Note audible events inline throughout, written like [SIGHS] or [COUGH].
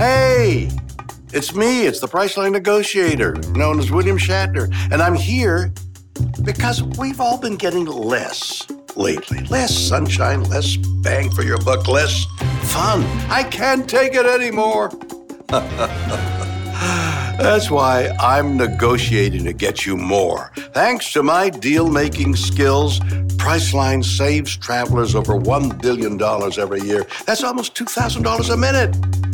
Hey, it's me. It's the Priceline negotiator, known as William Shatner. And I'm here because we've all been getting less lately. Less sunshine, less bang for your buck, less fun. I can't take it anymore. [LAUGHS] That's why I'm negotiating to get you more. Thanks to my deal making skills, Priceline saves travelers over $1 billion every year. That's almost $2,000 a minute.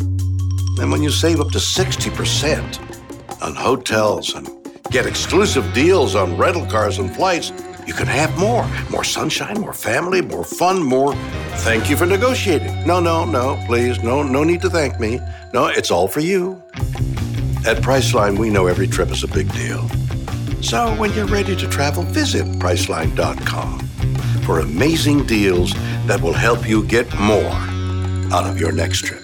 And when you save up to 60% on hotels and get exclusive deals on rental cars and flights, you can have more. More sunshine, more family, more fun, more. Thank you for negotiating. No, no, no, please. No, no need to thank me. No, it's all for you. At Priceline, we know every trip is a big deal. So when you're ready to travel, visit Priceline.com for amazing deals that will help you get more out of your next trip.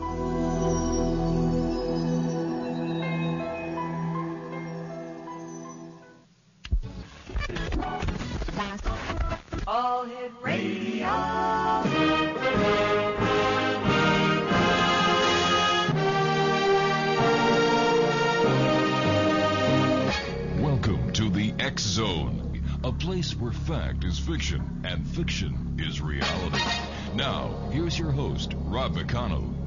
Fact is fiction and fiction is reality. Now, here's your host, Rob McConnell.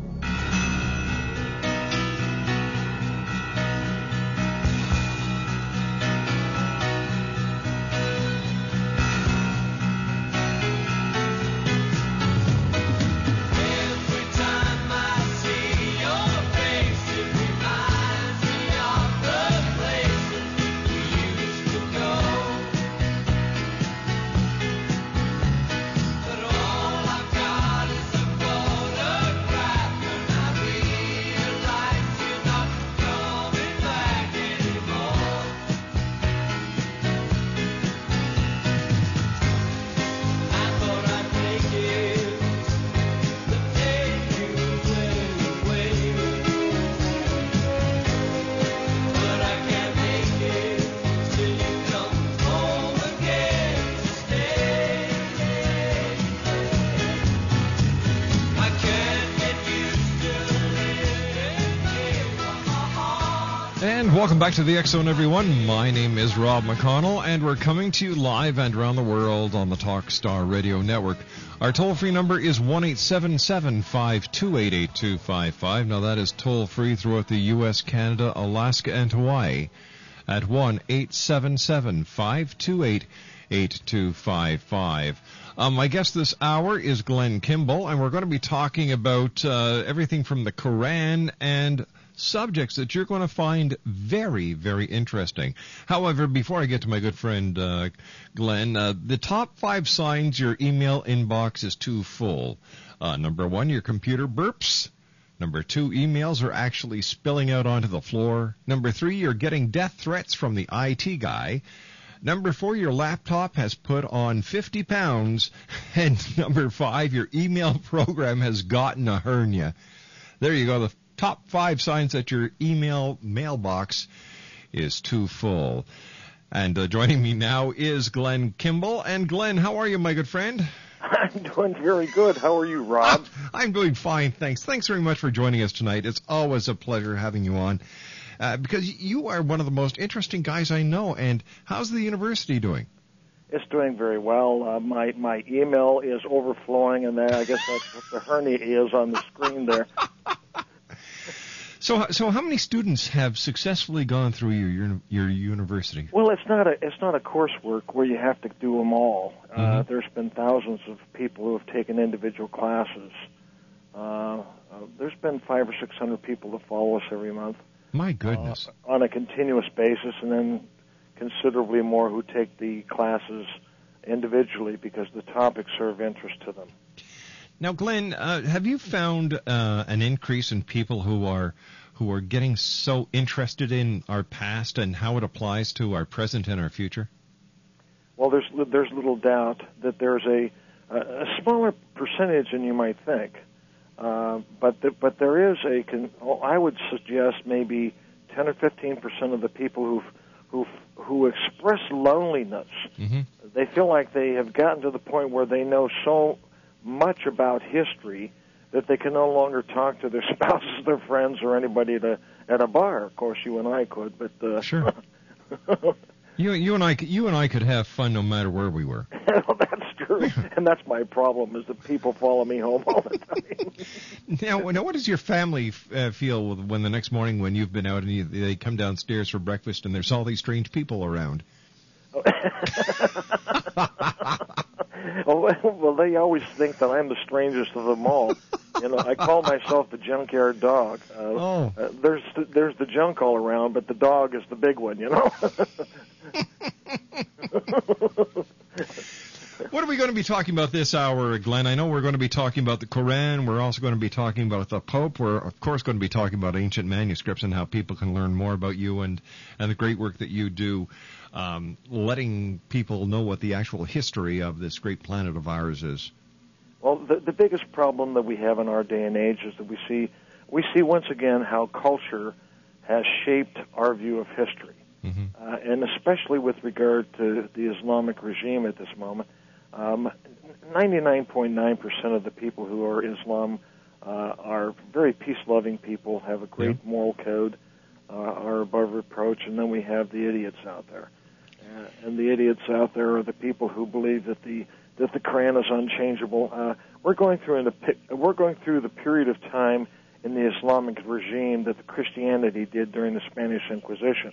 Welcome back to the Zone, everyone. My name is Rob McConnell, and we're coming to you live and around the world on the Talkstar Radio Network. Our toll free number is 1 877 528 8255. Now, that is toll free throughout the U.S., Canada, Alaska, and Hawaii at 1 877 528 8255. Um, my guest this hour is Glenn Kimball, and we're going to be talking about uh, everything from the Quran and subjects that you're going to find very, very interesting. However, before I get to my good friend uh, Glenn, uh, the top five signs your email inbox is too full. Uh, number one, your computer burps. Number two, emails are actually spilling out onto the floor. Number three, you're getting death threats from the IT guy. Number four, your laptop has put on 50 pounds. [LAUGHS] And number five, your email [LAUGHS] program has gotten a hernia. There you go. The top five signs that your email mailbox is too full. And uh, joining me now is Glenn Kimball. And Glenn, how are you, my good friend? [LAUGHS] I'm doing very good. How are you, Rob? [LAUGHS] I'm doing fine, thanks. Thanks very much for joining us tonight. It's always a pleasure having you on. Uh, because you are one of the most interesting guys I know. And how's the university doing? It's doing very well. Uh, my my email is overflowing, and I guess that's what the hernia is on the screen there. [LAUGHS] So, so how many students have successfully gone through your your, your university? Well, it's not a it's not a coursework where you have to do them all. Uh, Mhm. there's been thousands of people who have taken individual classes. Uh, uh, there's been five or six hundred people that follow us every month My goodness. on a continuous basis, and then considerably more who take the classes individually because the topics are of interest to them. Now, Glenn, uh, have you found uh, an increase in people who are who are getting so interested in our past and how it applies to our present and our future? Well, there's there's little doubt that there's a a smaller percentage than you might think, uh, but the, but there is a con- I would suggest maybe 10 or 15 percent of the people who who who express loneliness. Mm-hmm. They feel like they have gotten to the point where they know so much about history that they can no longer talk to their [LAUGHS] spouses, their friends, or anybody at a at a bar. Of course, you and I could, but uh, Sure. [LAUGHS] You, you and I, you and I could have fun no matter where we were. [LAUGHS] well, that's true, and that's my problem is that people follow me home all the time. Now, now what does your family uh, feel when the next morning when you've been out and you, they come downstairs for breakfast and there's all these strange people around? well, well, they always think that I'm the strangest of them all. [LAUGHS] You know, I call myself the junkyard dog. Uh, Oh. uh, there's the, there's the junk all around, but the dog is the big one. You know. [LAUGHS] What are we going to be talking about this hour, Glenn? I know we're going to be talking about the Quran. We're also going to be talking about the Pope. We're, of course, going to be talking about ancient manuscripts and how people can learn more about you and, and the great work that you do, um, letting people know what the actual history of this great planet of ours is. Well, the, the biggest problem that we have in our day and age is that we see we see once again how culture has shaped our view of history, Mhm. uh, and especially with regard to the Islamic regime at this moment. Um, 99.9% of the people who are Islam uh, are very peace-loving people, have a great Yeah. moral code, uh, are above reproach, and then we have the idiots out there. Uh, and the idiots out there are the people who believe that the that the Quran is unchangeable. Uh, we're going through in the we're going through the period of time in the Islamic regime that the Christianity did during the Spanish Inquisition,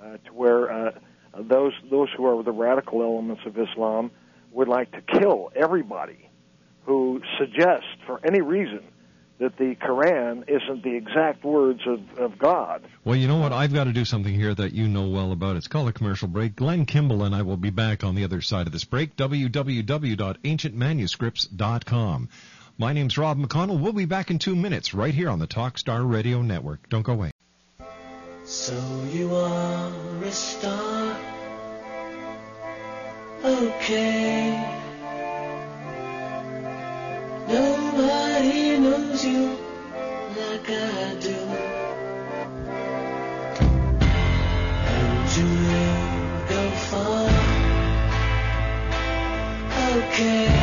uh, to where uh, those those who are the radical elements of Islam would like to kill everybody who suggests for any reason that the Quran isn't the exact words of, of God. Well, you know what? I've got to do something here that you know well about. It's called a commercial break. Glenn Kimball and I will be back on the other side of this break. www.ancientmanuscripts.com. My name's Rob McConnell. We'll be back in two minutes right here on the Talkstar Radio Network. Don't go away. So you are a star. Okay. Nobody knows you like I do. And you go far. Okay.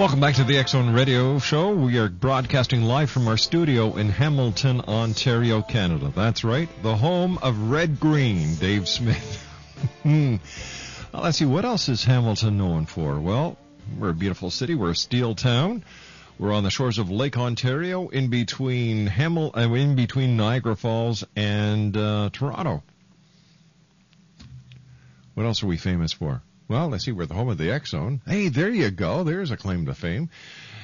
Welcome back to the X Zone Radio Show. We are broadcasting live from our studio in Hamilton, Ontario, Canada. That's right, the home of Red Green, Dave Smith. [LAUGHS] Hmm. Well, let's see, what else is Hamilton known for? Well, we're a beautiful city. We're a steel town. We're on the shores of Lake Ontario, in between Hamil- uh, in between Niagara Falls and uh, Toronto. What else are we famous for? Well, let's see, we're the home of the X Zone. Hey, there you go. There's a claim to fame.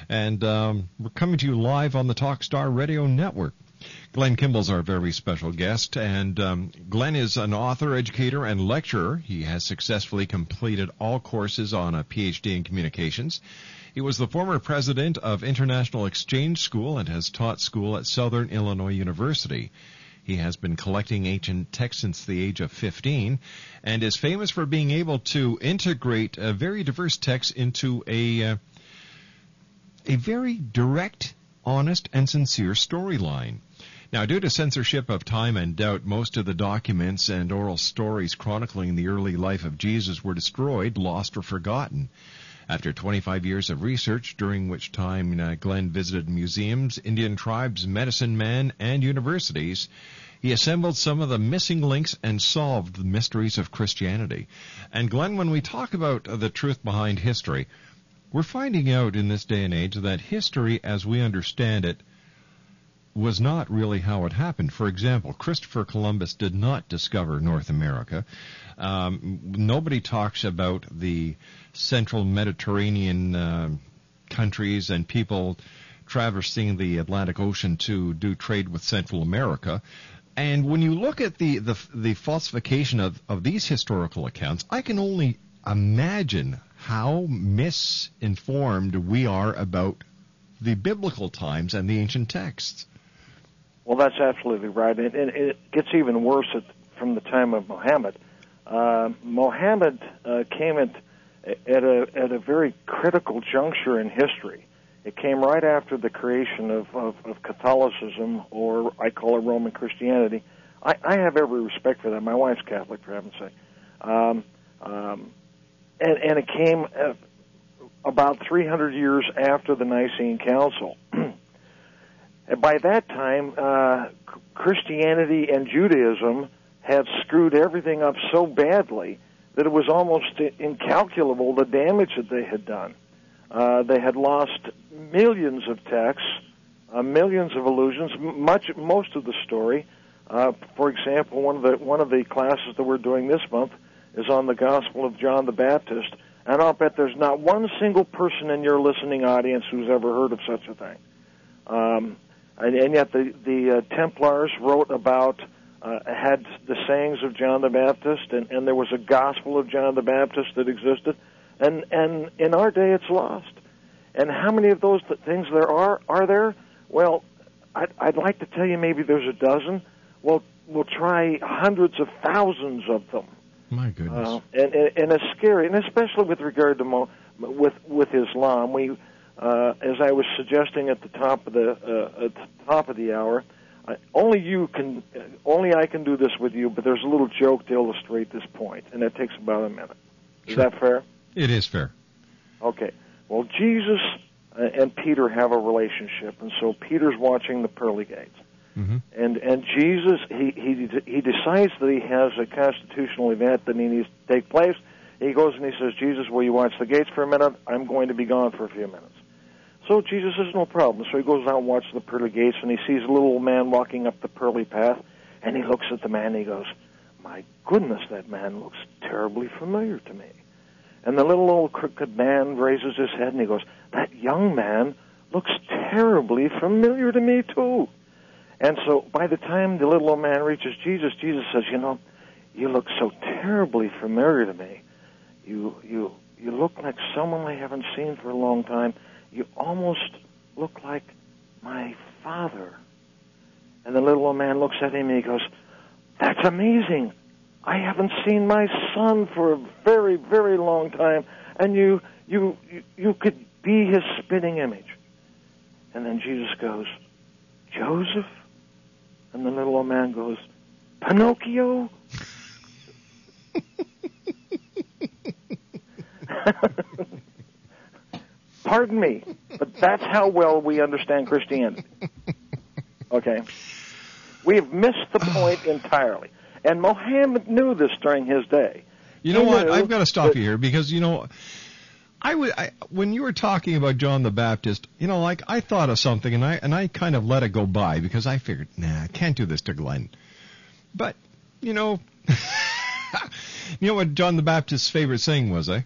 And um, we're coming to you live on the Talkstar Radio Network. Glenn Kimball's our very special guest, and um, Glenn is an author, educator, and lecturer. He has successfully completed all courses on a PhD in communications. He was the former president of International Exchange School and has taught school at Southern Illinois University. He has been collecting ancient texts since the age of 15 and is famous for being able to integrate a very diverse texts into a uh, a very direct, honest, and sincere storyline. Now, due to censorship of time and doubt, most of the documents and oral stories chronicling the early life of Jesus were destroyed, lost, or forgotten. After 25 years of research, during which time uh, Glenn visited museums, Indian tribes, medicine men, and universities, he assembled some of the missing links and solved the mysteries of Christianity. And Glenn, when we talk about the truth behind history, we're finding out in this day and age that history, as we understand it, was not really how it happened. For example, Christopher Columbus did not discover North America. Um, nobody talks about the central Mediterranean uh, countries and people traversing the Atlantic Ocean to do trade with Central America. And when you look at the, the, the falsification of, of these historical accounts, I can only imagine how misinformed we are about the biblical times and the ancient texts. Well, that's absolutely right, and, it gets even worse at, from the time of Muhammad. Uh, Muhammad uh, came at at a at a very critical juncture in history. It came right after the creation of, of, of Catholicism, or I call it Roman Christianity. I, I have every respect for that. My wife's Catholic, for heaven's sake. Um, um, and, and it came uh, about 300 years after the Nicene Council. [CLEARS THROAT] And by that time, uh, Christianity and Judaism had screwed everything up so badly that it was almost incalculable the damage that they had done. Uh, they had lost millions of texts, uh, millions of illusions, much most of the story. Uh, for example, one of the one of the classes that we're doing this month is on the Gospel of John the Baptist, and I'll bet there's not one single person in your listening audience who's ever heard of such a thing. Um, and, and yet the the uh, Templars wrote about uh, had the sayings of John the Baptist, and, and there was a Gospel of John the Baptist that existed, and and in our day it's lost. And how many of those th- things there are are there? Well, I'd, I'd like to tell you maybe there's a dozen. Well, we'll try hundreds of thousands of them. My goodness. Uh, and, and and it's scary, and especially with regard to mo- with with Islam. We, uh, as I was suggesting at the top of the uh, at the top of the hour, uh, only you can, only I can do this with you. But there's a little joke to illustrate this point, and that takes about a minute. Is Sure. that fair? it is fair. Okay. Well, Jesus uh, and Peter have a relationship, and so Peter's watching the pearly gates. hmm And and Jesus he he he decides that he has a constitutional event that he needs to take place. He goes and he says, Jesus, will you watch the gates for a minute? I'm going to be gone for a few minutes. So Jesus says, no problem. So he goes out and watches the pearly gates, and he sees a little old man walking up the pearly path, and he looks at the man and he goes, my goodness, that man looks terribly familiar to me. And the little old crooked man raises his head and he goes, that young man looks terribly familiar to me too. And so by the time the little old man reaches Jesus, Jesus says, "You know, you look so terribly familiar to me. You you you look like someone I haven't seen for a long time. You almost look like my father." And the little old man looks at him and he goes, "That's amazing. I haven't seen my son for a very very long time, and you you you, you could be his spitting image." And then Jesus goes, "Joseph?" And the little old man goes, Pinocchio? [LAUGHS] Pardon me, but that's how well we understand Christianity. Okay? We have missed the point [SIGHS] entirely. And Mohammed knew this during his day. You know He what? I've got to stop that- you here because you know, I would I, when you were talking about John the Baptist, you know, like I thought of something and I and I kind of let it go by because I figured, nah, I can't do this to Glenn. But you know, [LAUGHS] you know what John the Baptist's favorite saying was, eh?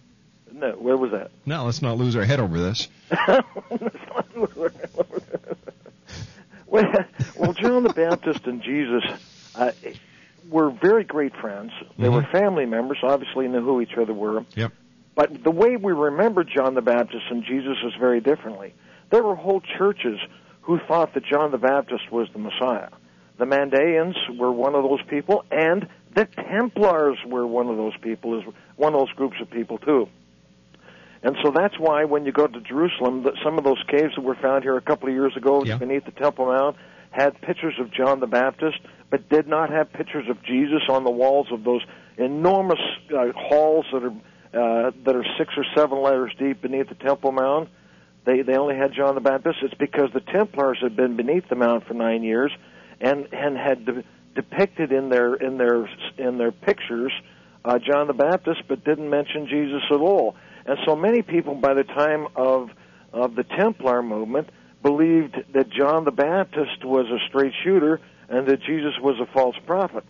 No, where was that? Now let's not lose our head over this. [LAUGHS] well, well, John the Baptist and Jesus uh, were very great friends. They were family members, obviously knew who each other were. Yep. But the way we remember John the Baptist and Jesus is very differently. There were whole churches who thought that John the Baptist was the Messiah. The Mandaeans were one of those people, and the Templars were one of those people, is one of those groups of people too. And so that's why when you go to Jerusalem, that some of those caves that were found here a couple of years ago Yeah. beneath the Temple Mount had pictures of John the Baptist, but did not have pictures of Jesus on the walls of those enormous uh, halls that are uh, that are six or seven letters deep beneath the Temple Mount. They they only had John the Baptist. It's because the Templars had been beneath the mount for nine years, and and had de- depicted in their in their in their pictures uh, John the Baptist, but didn't mention Jesus at all. And so many people, by the time of of the Templar movement, believed that John the Baptist was a straight shooter and that Jesus was a false prophet.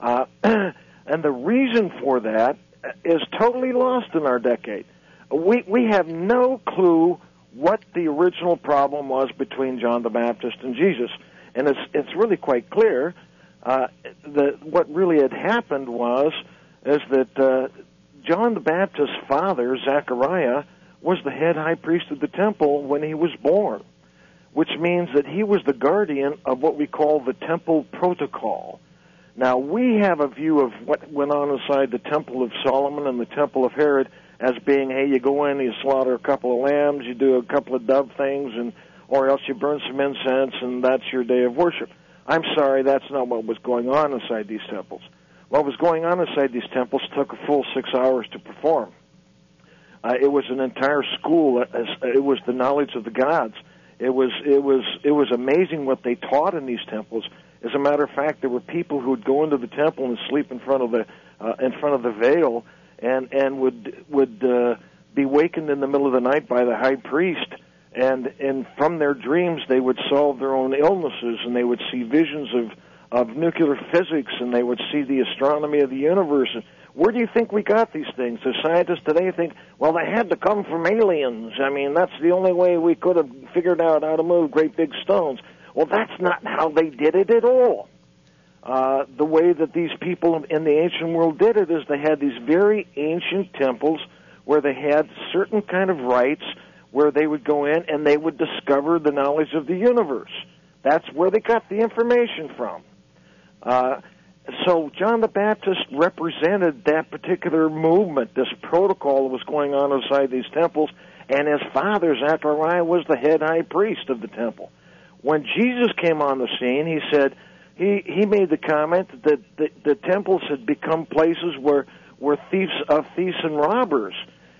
Uh, [CLEARS THROAT] and the reason for that is totally lost in our decade. We we have no clue what the original problem was between John the Baptist and Jesus, and it's it's really quite clear uh, that what really had happened was is that uh, John the Baptist's father Zechariah was the head high priest of the temple when he was born, which means that he was the guardian of what we call the temple protocol. Now, we have a view of what went on inside the Temple of Solomon and the Temple of Herod as being, hey, you go in, you slaughter a couple of lambs, you do a couple of dove things, and or else you burn some incense, and that's your day of worship. I'm sorry, that's not what was going on inside these temples. What was going on inside these temples took a full six hours to perform. Uh, it was an entire school. It was the knowledge of the gods. It was it was it was amazing what they taught in these temples. As a matter of fact, there were people who would go into the temple and sleep in front of the uh, in front of the veil, and and would would uh, be wakened in the middle of the night by the high priest, and and from their dreams they would solve their own illnesses, and they would see visions of of nuclear physics, and they would see the astronomy of the universe. Where do you think we got these things? The scientists today think, well, they had to come from aliens. I mean, that's the only way we could have figured out how to move great big stones. Well, that's not how they did it at all. Uh, the way that these people in the ancient world did it is they had these very ancient temples where they had certain kind of rites where they would go in and they would discover the knowledge of the universe. That's where they got the information from. Uh, so John the Baptist represented that particular movement, this protocol that was going on inside these temples, and his father Zechariah was the head high priest of the temple. When Jesus came on the scene, he said he he made the comment that the, the temples had become places where where thieves of thieves and robbers.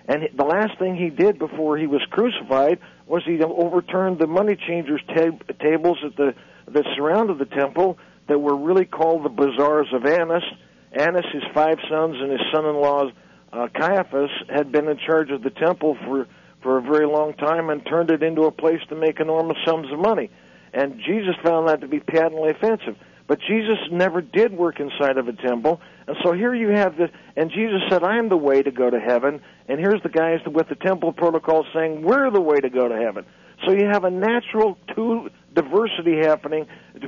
And the last thing he did before he was crucified was he overturned the money changers' tab- tables at the that surrounded the temple that were really called the bazaars of Annas. Annas, his five sons, and his son-in-law uh, Caiaphas had been in charge of the temple for for a very long time and turned it into a place to make enormous sums of money. And Jesus found that to be patently offensive. But Jesus never did work inside of a temple. And so here you have the, and Jesus said, I am the way to go to heaven. And here's the guys with the temple protocol saying, we're the way to go to heaven. So you have a natural two diversity happening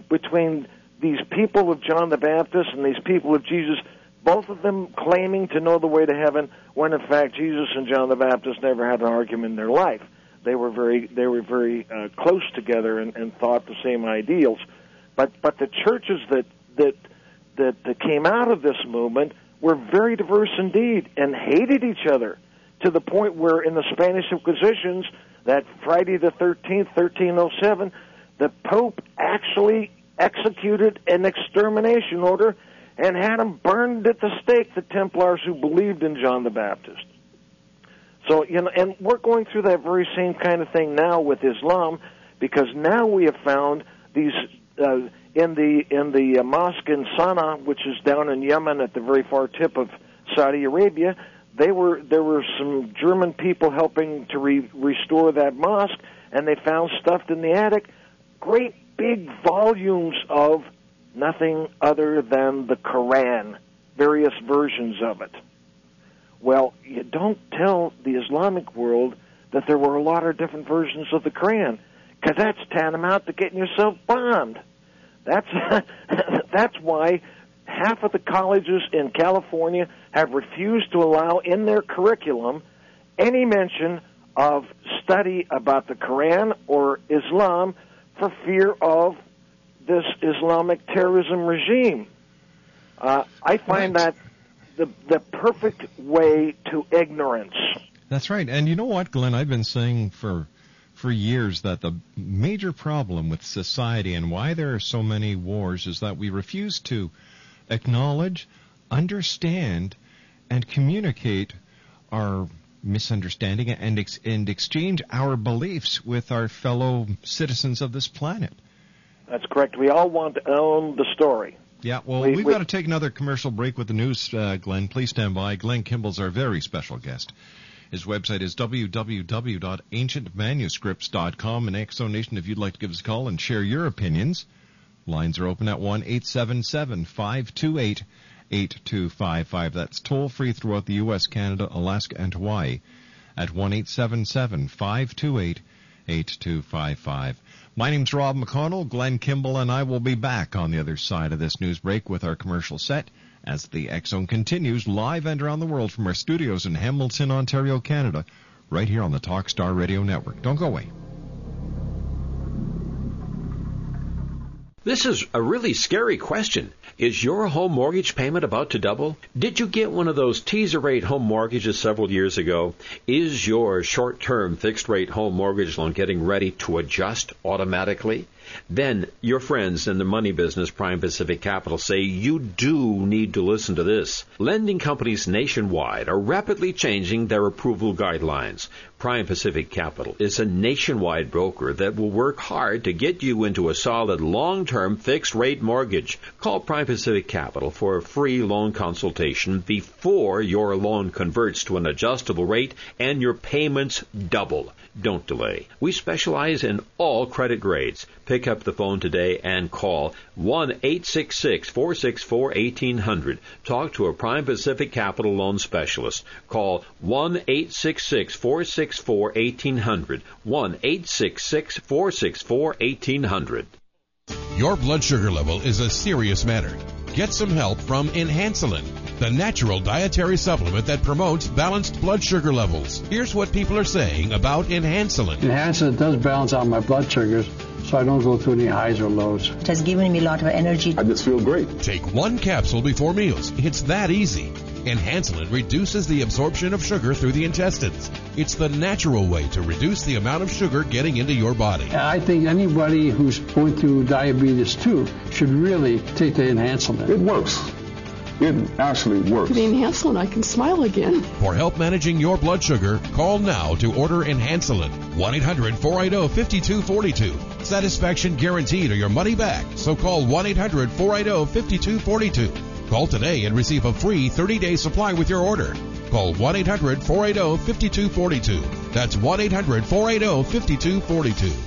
between these people of John the Baptist and these people of Jesus, both of them claiming to know the way to heaven, when in fact Jesus and John the Baptist never had an argument in their life. They were very, they were very uh, close together and, and thought the same ideals. But but the churches that that that, that came out of this movement were very diverse indeed and hated each other to the point where in the Spanish Inquisitions, that Friday the 13th, 1307, the Pope actually executed an extermination order and had them burned at the stake, the Templars who believed in John the Baptist. So, you know, and we're going through that very same kind of thing now with Islam because now we have found these uh, in the in the uh, mosque in Sana'a, which is down in Yemen at the very far tip of Saudi Arabia. They were there were some German people helping to re- restore that mosque, and they found stuffed in the attic great big volumes of nothing other than the Quran, various versions of it. Well, you don't tell the Islamic world that there were a lot of different versions of the Quran, because that's tantamount to getting yourself bombed. That's [LAUGHS] that's why half of the colleges in California have refused to allow in their curriculum any mention of study about the Quran or Islam for fear of this Islamic terrorism regime. Uh, I find Right. that the the perfect way to ignorance. That's right. And you know what, Glenn? I've been saying for for years that the major problem with society and why there are so many wars is that we refuse to acknowledge, understand, and communicate our misunderstanding and ex- and exchange our beliefs with our fellow citizens of this planet. That's correct. We all want to own the story. Yeah, well, We- we've we- got to take another commercial break with the news, uh, Glenn. Please stand by. Glenn Kimball's our very special guest. His website is www.ancientmanuscripts.com. And Exo Nation, if you'd like to give us a call and share your opinions, lines are open at 1 877 528 8255. That's toll free throughout the U.S., Canada, Alaska, and Hawaii at 1 877 528 8255. My name's Rob McConnell. Glenn Kimball and I will be back on the other side of this news break with our commercial set as the Zone continues live and around the world from our studios in Hamilton, Ontario, Canada, right here on the Talkstar Radio Network. Don't go away. This is a really scary question. Is your home mortgage payment about to double? Did you get one of those teaser rate home mortgages several years ago? Is your short term fixed rate home mortgage loan getting ready to adjust automatically? Then your friends in the money business, Prime Pacific Capital, say you do need to listen to this. Lending companies nationwide are rapidly changing their approval guidelines. Prime Pacific Capital is a nationwide broker that will work hard to get you into a solid long-term fixed rate mortgage. Call Prime Pacific Capital for a free loan consultation before your loan converts to an adjustable rate and your payments double. Don't delay. We specialize in all credit grades. Pick up the phone today and call 1 866 464 1800. Talk to a Prime Pacific Capital Loan Specialist. Call 1 866 464 1800. 1 866 464 1800. Your blood sugar level is a serious matter. Get some help from Enhancelin, the natural dietary supplement that promotes balanced blood sugar levels. Here's what people are saying about Enhancelin. Enhances does balance out my blood sugars so I don't go through any highs or lows. It has given me a lot of energy. I just feel great. Take one capsule before meals. It's that easy. Enhancelin reduces the absorption of sugar through the intestines. It's the natural way to reduce the amount of sugar getting into your body. I think anybody who's going through diabetes too should really take the Enhancelin. It works. It actually works. The Enhancelin, I can smile again. For help managing your blood sugar, call now to order Enhancelin. 1-800-480-5242. Satisfaction guaranteed or your money back. So call 1-800-480-5242. Call today and receive a free 30-day supply with your order. Call 1-800-480-5242. That's 1-800-480-5242.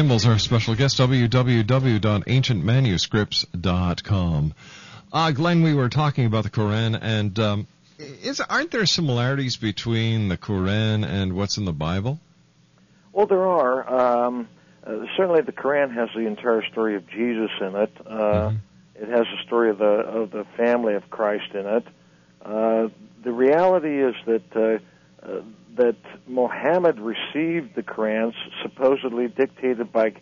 Kimball's our special guest, www.ancientmanuscripts.com. Uh, Glenn, we were talking about the Quran, and um, is aren't there similarities between the Quran and what's in the Bible? Well, there are. Um, uh, certainly, the Quran has the entire story of Jesus in it. Uh, It has the story of the of the family of Christ in it. Uh, the reality is that uh, uh, that Muhammad received the Quran, supposedly dictated by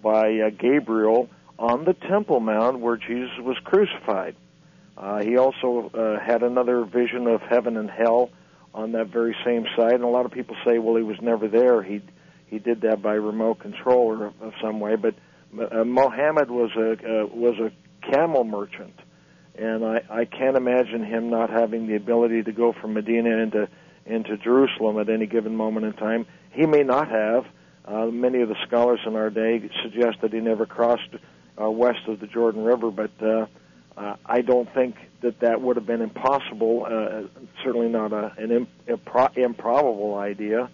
by uh, Gabriel on the Temple Mount where Jesus was crucified. Uh, he also uh, had another vision of heaven and hell on that very same site, and a lot of people say, well, he was never there. He he did that by remote control or of, of some way. But uh, Mohammed was a uh, was a camel merchant, and I, I can't imagine him not having the ability to go from Medina into into Jerusalem at any given moment in time. He may not have. Uh, many of the scholars in our day suggest that he never crossed uh, west of the Jordan River, but uh, uh, I don't think that that would have been impossible. Uh, certainly not a, an imp- impro- improbable idea.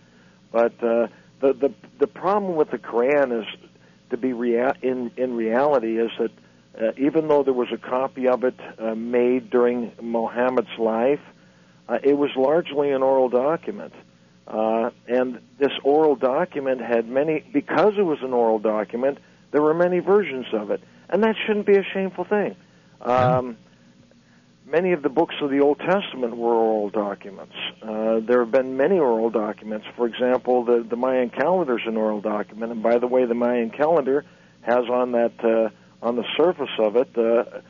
But uh, the the the problem with the Quran is to be rea- in in reality is that uh, even though there was a copy of it uh, made during Muhammad's life, uh, it was largely an oral document. Uh, and this oral document had many, because it was an oral document, there were many versions of it. And that shouldn't be a shameful thing. Um, many of the books of the Old Testament were oral documents. Uh, there have been many oral documents. For example, the, the Mayan calendar is an oral document. And by the way, the Mayan calendar has on that, uh, on the surface of it, uh,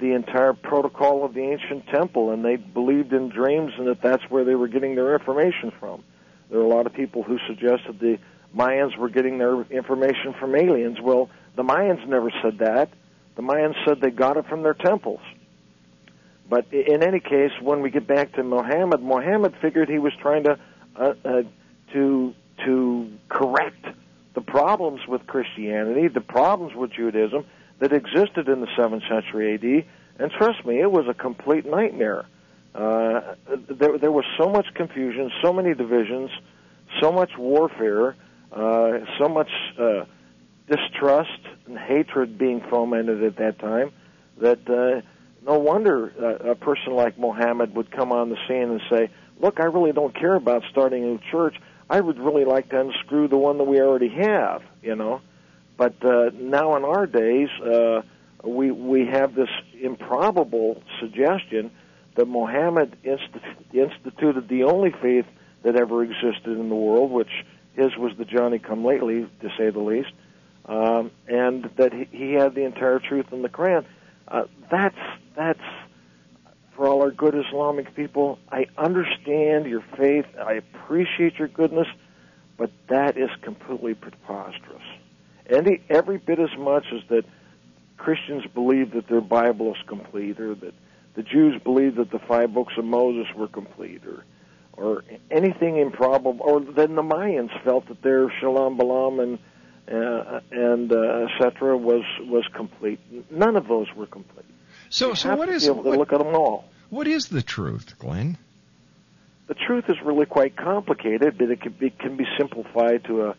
the entire protocol of the ancient temple, and they believed in dreams and that that's where they were getting their information from. There are a lot of people who suggest that the Mayans were getting their information from aliens. Well, the Mayans never said that. The Mayans said they got it from their temples. But in any case, when we get back to Muhammad, Muhammad figured he was trying to uh, uh, to to correct the problems with Christianity, the problems with Judaism that existed in the seventh century AD. And trust me, it was a complete nightmare. Uh, there, there was so much confusion, so many divisions, so much warfare, uh, so much uh, distrust and hatred being fomented at that time that uh, no wonder uh, a person like Mohammed would come on the scene and say, "Look, I really don't care about starting a new church. I would really like to unscrew the one that we already have." You know, but uh, now in our days, uh, we we have this improbable suggestion that Mohammed institu- instituted the only faith that ever existed in the world, which his was the Johnny Come Lately, to say the least, um, and that he, he had the entire truth in the Quran. Uh, that's that's for all our good Islamic people. I understand your faith. I appreciate your goodness, but that is completely preposterous. Any every bit as much as that Christians believe that their Bible is complete, or that the Jews believe that the five books of Moses were complete, or or anything improbable, or then the Mayans felt that their Chilam Balam and uh, and uh, etc. was was complete. None of those were complete. So, You so what is be able to what, look at them all? what is the truth, Glenn? The truth is really quite complicated, but it can be can be simplified to a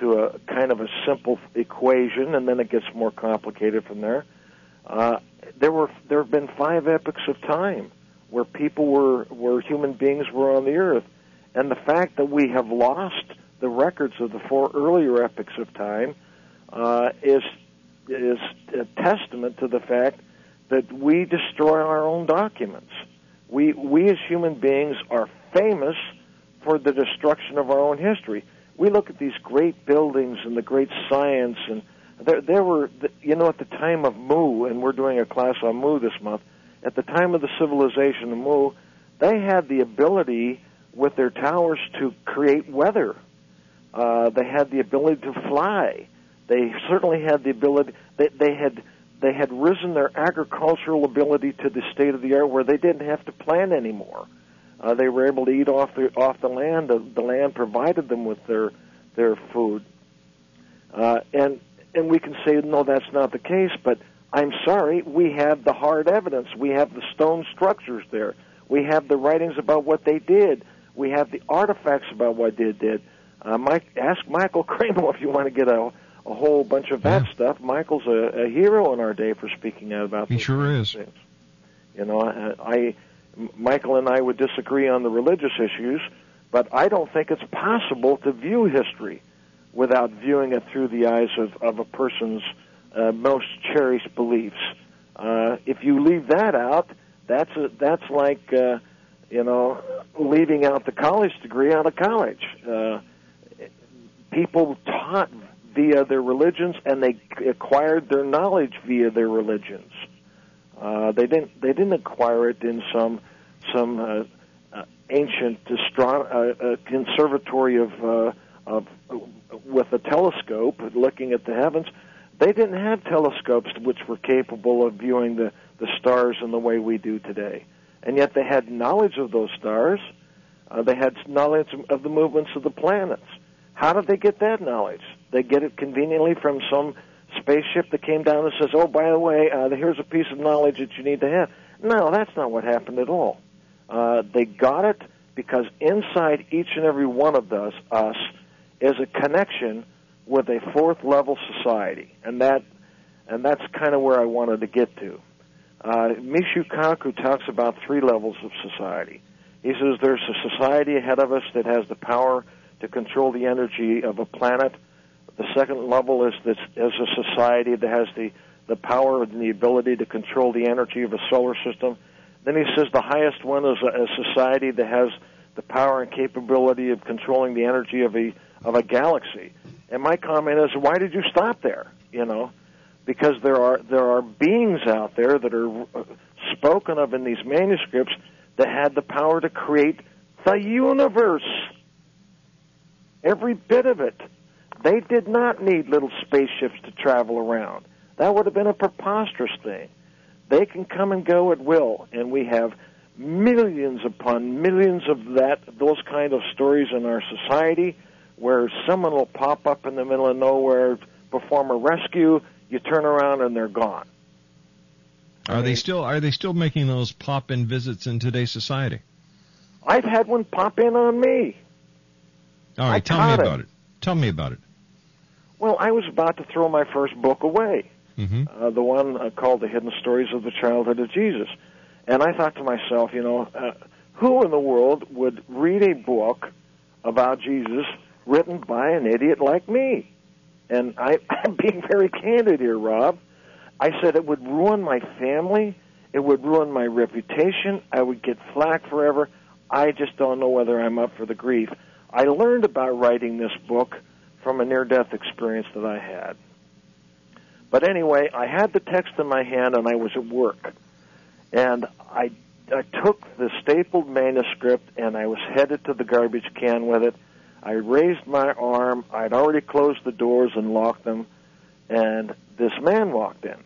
to a kind of a simple equation, and then it gets more complicated from there. Uh, there were there have been five epochs of time where people were where human beings were on the earth, and the fact that we have lost the records of the four earlier epochs of time uh, is is a testament to the fact that we destroy our own documents. We we as human beings are famous for the destruction of our own history. We look at these great buildings and the great science, and there, there were, you know, at the time of Mu, and we're doing a class on Mu this month. At the time of the civilization of Mu, they had the ability with their towers to create weather. Uh, they had the ability to fly. They certainly had the ability. They, they had they had risen their agricultural ability to the state of the art where they didn't have to plant anymore. Uh, they were able to eat off the off the land. The, the land provided them with their their food. Uh, and and we can say no, that's not the case. But I'm sorry, we have the hard evidence. We have the stone structures there. We have the writings about what they did. We have the artifacts about what they did. Uh, Mike, ask Michael [LAUGHS] Cremo if you want to get a a whole bunch of that stuff. Michael's a, a hero in our day for speaking out about. He sure is. things. You know, I, I, Michael and I would disagree on the religious issues, but I don't think it's possible to view history without viewing it through the eyes of, of a person's uh, most cherished beliefs. Uh, if you leave that out, that's a, that's like uh, you know leaving out the college degree out of college. Uh, people taught via their religions, and they acquired their knowledge via their religions. Uh, they didn't they didn't acquire it in some some uh, uh, ancient astro- uh, uh, conservatory of uh, of with a telescope looking at the heavens. They didn't have telescopes which were capable of viewing the the stars in the way we do today. And yet they had knowledge of those stars. Uh, they had knowledge of the movements of the planets. How did they get that knowledge? They get it conveniently from some spaceship that came down and says, "Oh, by the way, uh, here's a piece of knowledge that you need to have." No, that's not what happened at all. Uh, they got it because inside each and every one of us, us is a connection with a fourth level society, and that and that's kind of where I wanted to get to. Uh, Michio Kaku talks about three levels of society. He says there's a society ahead of us that has the power to control the energy of a planet. The second level is is a society that has the the power and the ability to control the energy of a solar system. Then he says the highest one is a, a society that has the power and capability of controlling the energy of a of a galaxy. And my comment is, why did you stop there? You know, because there are there are beings out there that are uh, spoken of in these manuscripts that had the power to create the universe. Every bit of it. They did not need little spaceships to travel around. That would have been a preposterous thing. They can come and go at will, and we have millions upon millions of that those kind of stories in our society where someone will pop up in the middle of nowhere, perform a rescue, you turn around and they're gone. Are they still are they still making those pop in visits in today's society? I've had one pop in on me. All right, I tell me caught it. about it. Tell me about it. Well, I was about to throw my first book away, Mm-hmm. uh, the one uh, called The Hidden Stories of the Childhood of Jesus. And I thought to myself, you know, uh, who in the world would read a book about Jesus written by an idiot like me? And I, [LAUGHS] I'm being very candid here, Rob. I said it would ruin my family. It would ruin my reputation. I would get flack forever. I just don't know whether I'm up for the grief. I learned about writing this book from a near death experience that I had. But anyway, I had the text in my hand and I was at work. And I, I took the stapled manuscript and I was headed to the garbage can with it. I raised my arm. I'd already closed the doors and locked them. And this man walked in.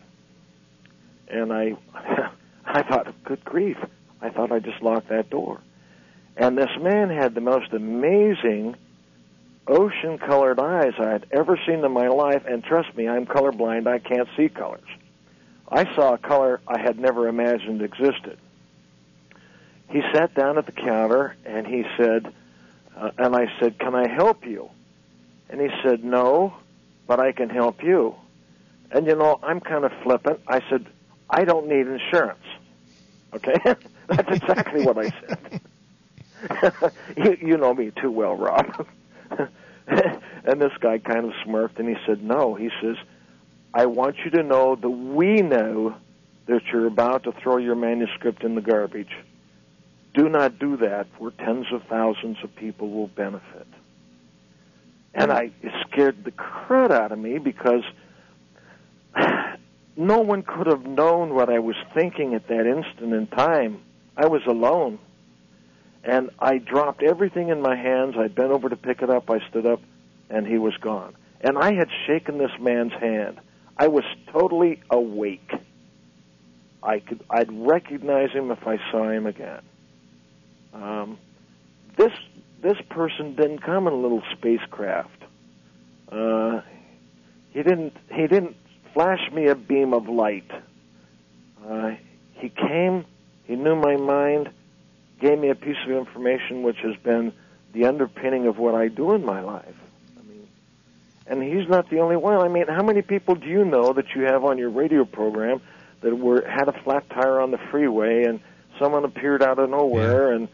And I, [LAUGHS] I thought, good grief. I thought I just locked that door. And this man had the most amazing ocean colored eyes I had ever seen in my life. And trust me, I'm colorblind. I can't see colors. I saw a color I had never imagined existed. He sat down at the counter and he said, uh, and I said, Can I help you? And he said, No, but I can help you. And you know, I'm kind of flippant. I said, I don't need insurance. Okay? [LAUGHS] That's exactly what I said. [LAUGHS] you, you know me too well, Rob. [LAUGHS] [LAUGHS] and this guy kind of smirked and he said, No. He says, I want you to know that we know that you're about to throw your manuscript in the garbage. Do not do that, for tens of thousands of people will benefit. And I it scared the crud out of me because [SIGHS] no one could have known what I was thinking at that instant in time. I was alone. And I dropped everything in my hands. I bent over to pick it up. I stood up, and he was gone. And I had shaken this man's hand. I was totally awake. I could I'd recognize him if I saw him again. Um, this this person didn't come in a little spacecraft. Uh, he didn't he didn't flash me a beam of light. Uh, he came. He knew my mind. Gave me a piece of information which has been the underpinning of what I do in my life. I mean, and he's not the only one. I mean, how many people do you know that you have on your radio program that were had a flat tire on the freeway and someone appeared out of nowhere and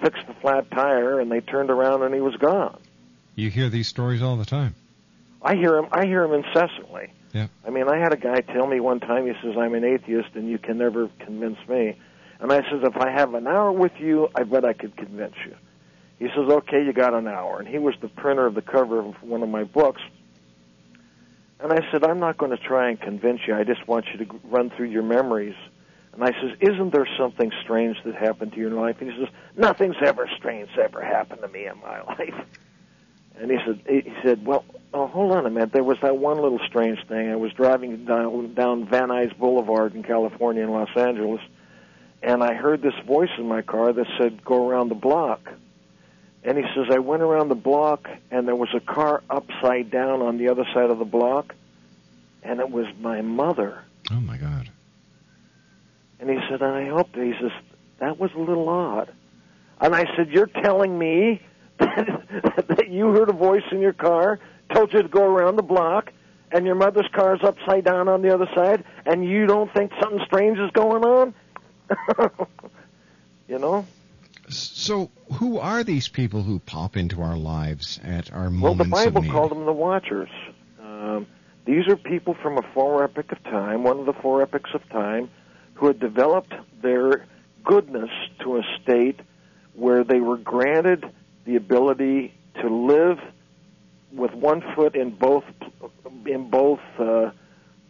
fixed the flat tire and they turned around and he was gone. You hear these stories all the time. I hear him. I hear him incessantly. Yeah. I mean, I had a guy tell me one time. He says, "I'm an atheist, and you can never convince me." And I says, "If I have an hour with you, I bet I could convince you." He says, "Okay, you got an hour." And he was the printer of the cover of one of my books. And I said, "I'm not going to try and convince you. I just want you to run through your memories." And I says, "Isn't there something strange that happened to you in life?" And he says, "Nothing's ever strange ever happened to me in my [LAUGHS] life." And he said, he said, well, oh, hold on a minute. There was that one little strange thing. I was driving down, down Van Nuys Boulevard in California in Los Angeles, and I heard this voice in my car that said, go around the block. And he says, I went around the block, and there was a car upside down on the other side of the block, and it was my mother. Oh my God. And he said, and I hope he says, that was a little odd. And I said, you're telling me [LAUGHS] that, that you heard a voice in your car, told you to go around the block, and your mother's car's upside down on the other side, and you don't think something strange is going on? [LAUGHS] you know? So, who are these people who pop into our lives at our Well, the moments Bible of need? called them the Watchers. Um, these are people from a former epoch of time, one of the four epochs of time, who had developed their goodness to a state where they were granted the ability to live with one foot in both in both uh,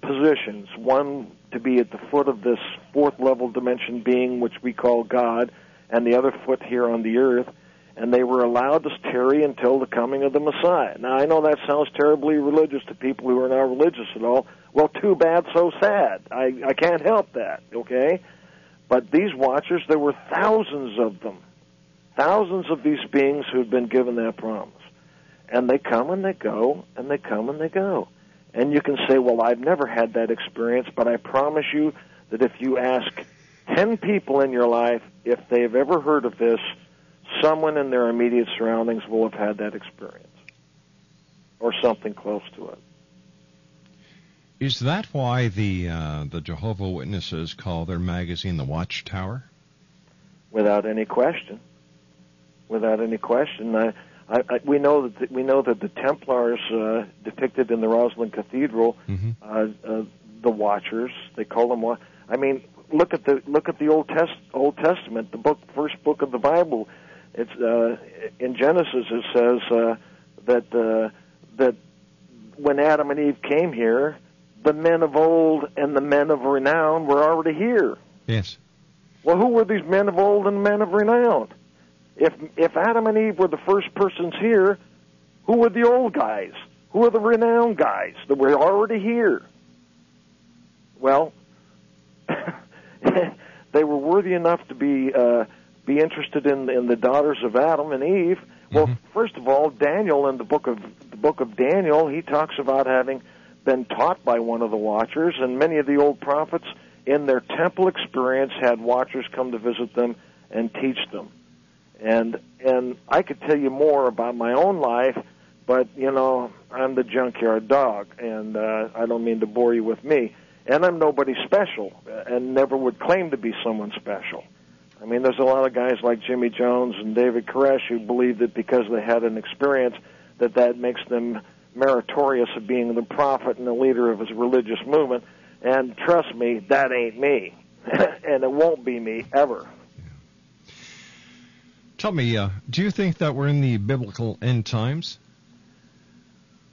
positions. One to be at the foot of this fourth level dimension being, which we call God, and the other foot here on the earth. And they were allowed to tarry until the coming of the Messiah. Now, I know that sounds terribly religious to people who are not religious at all. Well, too bad, so sad. I, I can't help that, okay? But these watchers, there were thousands of them. Thousands of these beings who'd been given that promise. And they come and they go, and they come and they go. And you can say, well, I've never had that experience, but I promise you that if you ask 10 people in your life if they've ever heard of this, someone in their immediate surroundings will have had that experience or something close to it. Is that why the uh, the Jehovah Witnesses call their magazine the Watchtower? without any question. Without any question, I, I, I, we know that the, we know that the Templars uh, depicted in the Rosslyn Cathedral, uh, uh, the Watchers, they call them. wa- I mean, look at the look at the Old Test Old Testament, the book, first book of the Bible. It's uh, in Genesis. It says uh, that uh, that when Adam and Eve came here, the men of old and the men of renown were already here. Yes. Well, who were these men of old and men of renown? If if Adam and Eve were the first persons here, who were the old guys? Who are the renowned guys that were already here? Well, [LAUGHS] they were worthy enough to be uh, be interested in in the daughters of Adam and Eve. Well, first of all, Daniel in the book of the book of Daniel, he talks about having been taught by one of the watchers, and many of the old prophets in their temple experience had watchers come to visit them and teach them. And and I could tell you more about my own life, but you know I'm the junkyard dog, and uh, I don't mean to bore you with me. And I'm nobody special, and never would claim to be someone special. I mean, there's a lot of guys like Jimmy Jones and David Koresh who believe that because they had an experience, that that makes them meritorious of being the prophet and the leader of his religious movement. And trust me, that ain't me, [LAUGHS] and it won't be me ever. Tell me, uh, do you think that we're in the biblical end times?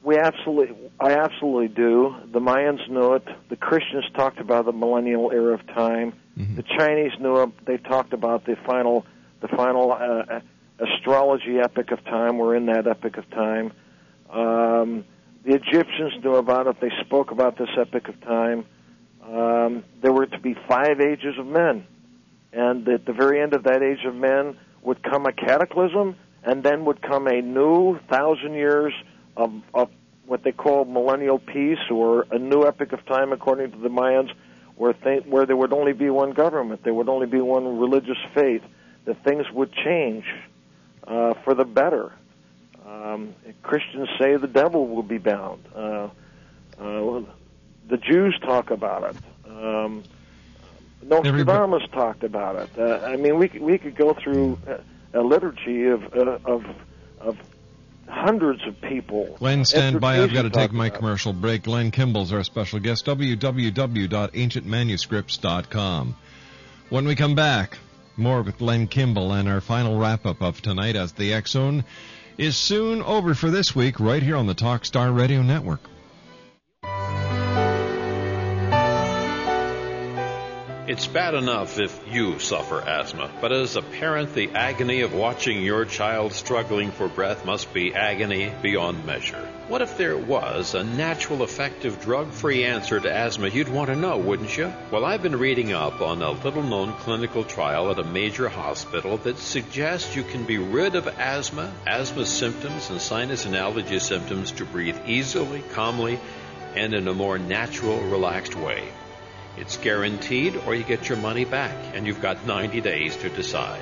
We absolutely, I absolutely do. The Mayans knew it. The Christians talked about the millennial era of time. The Chinese knew it. They talked about the final, the final uh, astrology epic of time. We're in that epic of time. Um, the Egyptians knew about it. They spoke about this epic of time. Um, there were to be five ages of men, and at the very end of that age of men would come a cataclysm, and then would come a new thousand years of, of what they call millennial peace, or a new epoch of time, according to the Mayans, where th- where there would only be one government, there would only be one religious faith, that things would change uh, for the better. Um, Christians say the devil will be bound. Uh, uh, the Jews talk about it. Um, Nostradamus talked about it. Uh, I mean, we could, we could go through a, a liturgy of uh, of of hundreds of people. Glenn, stand by. I've got to take my commercial break. Glenn Kimball's our special guest. www.ancientmanuscripts.com. When we come back, more with Glenn Kimball and our final wrap up of tonight as the X Zone is soon over for this week, right here on the Talkstar Radio Network. It's bad enough if you suffer asthma, but as a parent, the agony of watching your child struggling for breath must be agony beyond measure. What if there was a natural, effective, drug free answer to asthma? You'd want to know, wouldn't you? Well, I've been reading up on a little known clinical trial at a major hospital that suggests you can be rid of asthma, asthma symptoms, and sinus and allergy symptoms to breathe easily, calmly, and in a more natural, relaxed way. It's guaranteed, or you get your money back, and you've got 90 days to decide.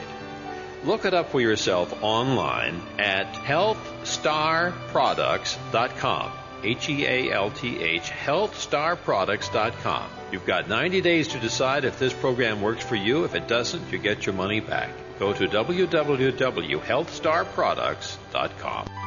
Look it up for yourself online at healthstarproducts.com. H E A L T H, healthstarproducts.com. You've got 90 days to decide if this program works for you. If it doesn't, you get your money back. Go to www.healthstarproducts.com.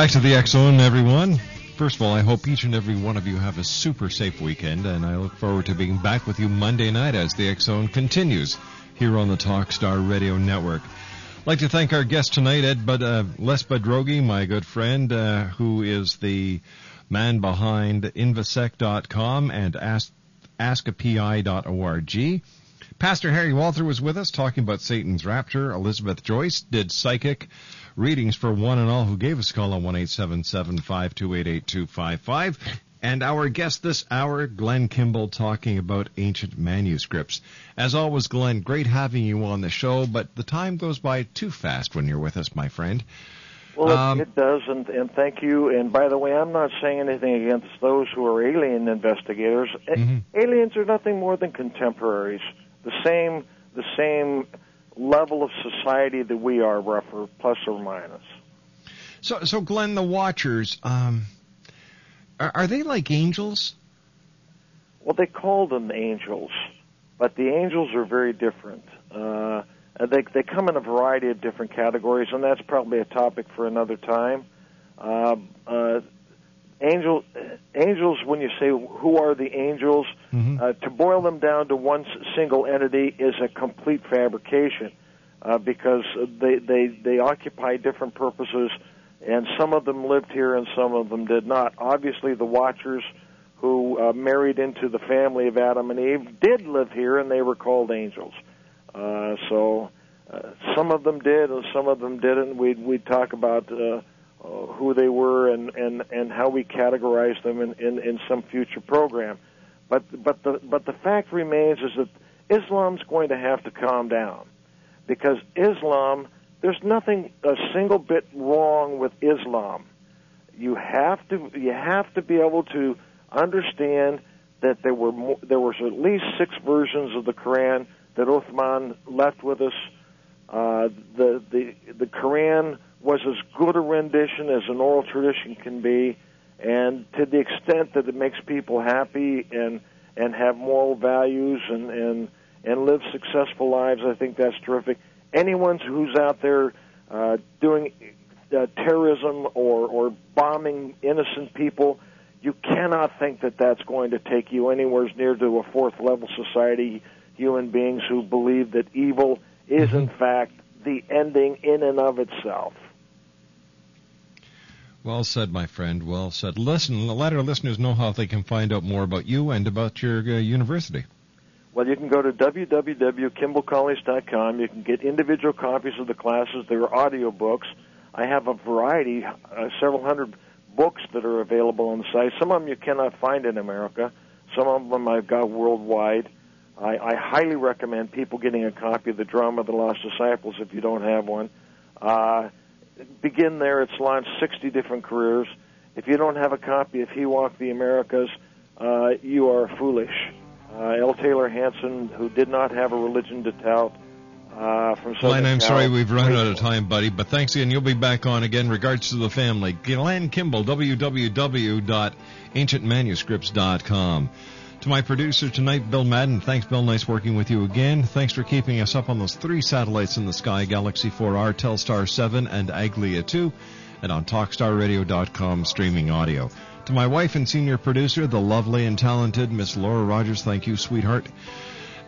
Back to the Zone, everyone. First of all, I hope each and every one of you have a super safe weekend, and I look forward to being back with you Monday night as the Zone continues here on the Talkstar Radio Network. I'd like to thank our guest tonight, Ed Bud, uh, Les Budrogi, my good friend, uh, who is the man behind Invasec.com and ask, askapi.org. Pastor Harry Walther was with us talking about Satan's Rapture. Elizabeth Joyce did psychic readings for one and all who gave us a call on 1-877-528-8255. And our guest this hour, Glenn Kimball, talking about ancient manuscripts. As always, Glenn, great having you on the show, but the time goes by too fast when you're with us, my friend. Well, Um, it, it does, and, and thank you. And by the way, I'm not saying anything against those who are alien investigators. Mm-hmm. Aliens are nothing more than contemporaries, the same the same level of society that we are, rougher, plus or minus. So, so Glenn, the Watchers, um, are, are they like angels? Well, they call them angels, but the angels are very different. Uh, they they come in a variety of different categories, and that's probably a topic for another time. Uh, uh, angel, angels. When you say who are the angels, uh, to boil them down to one single entity is a complete fabrication, uh, because they they they occupy different purposes, and some of them lived here and some of them did not. Obviously, the Watchers who uh, married into the family of Adam and Eve did live here, and they were called angels. Uh, so uh, some of them did, and some of them didn't. We'd we'd talk about uh, who they were and and and how we categorize them in, in in some future program. But but the but the fact remains is that Islam's going to have to calm down because Islam. There's nothing a single bit wrong with Islam. You have to you have to be able to understand that there were more, there was at least six versions of the Quran that Uthman left with us. Uh, the the the Quran was as good a rendition as an oral tradition can be, and to the extent that it makes people happy and and have moral values and and and live successful lives. I think that's terrific. Anyone who's out there uh, doing uh, terrorism or or bombing innocent people, you cannot think that that's going to take you anywhere near to a fourth level society. Human beings who believe that evil is in fact the ending in and of itself. Well said, my friend. Well said. Listen, let our listeners know how they can find out more about you and about your uh, university. Well, you can go to www.kimballcollege.com. You can get individual copies of the classes. There are audio books. I have a variety, uh, several hundred books that are available on the site. Some of them you cannot find in America. Some of them I've got worldwide. I, I highly recommend people getting a copy of the Drama of the Lost Disciples if you don't have one. Uh, begin there. It's launched 60 different careers. If you don't have a copy of He Walked the Americas, uh, you are foolish. Uh, L. Taylor Hansen, who did not have a religion to tout, uh, from Southern Glenn, I'm Cal- sorry we've run out of time, buddy, but thanks again. You'll be back on again. Regards to the family. Glenn Kimball, www.ancientmanuscripts.com. To my producer tonight, Bill Madden. Thanks, Bill. Nice working with you again. Thanks for keeping us up on those three satellites in the sky Galaxy 4R, Telstar 7, and Aglia 2, and on TalkStarRadio.com streaming audio. To my wife and senior producer, the lovely and talented Miss Laura Rogers. Thank you, sweetheart.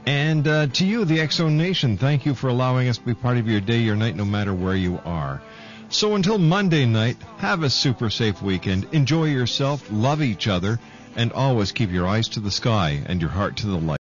And uh, to you, the X Zone Nation, thank you for allowing us to be part of your day, your night, no matter where you are. So until Monday night, have a super safe weekend. Enjoy yourself, love each other, and always keep your eyes to the sky and your heart to the light.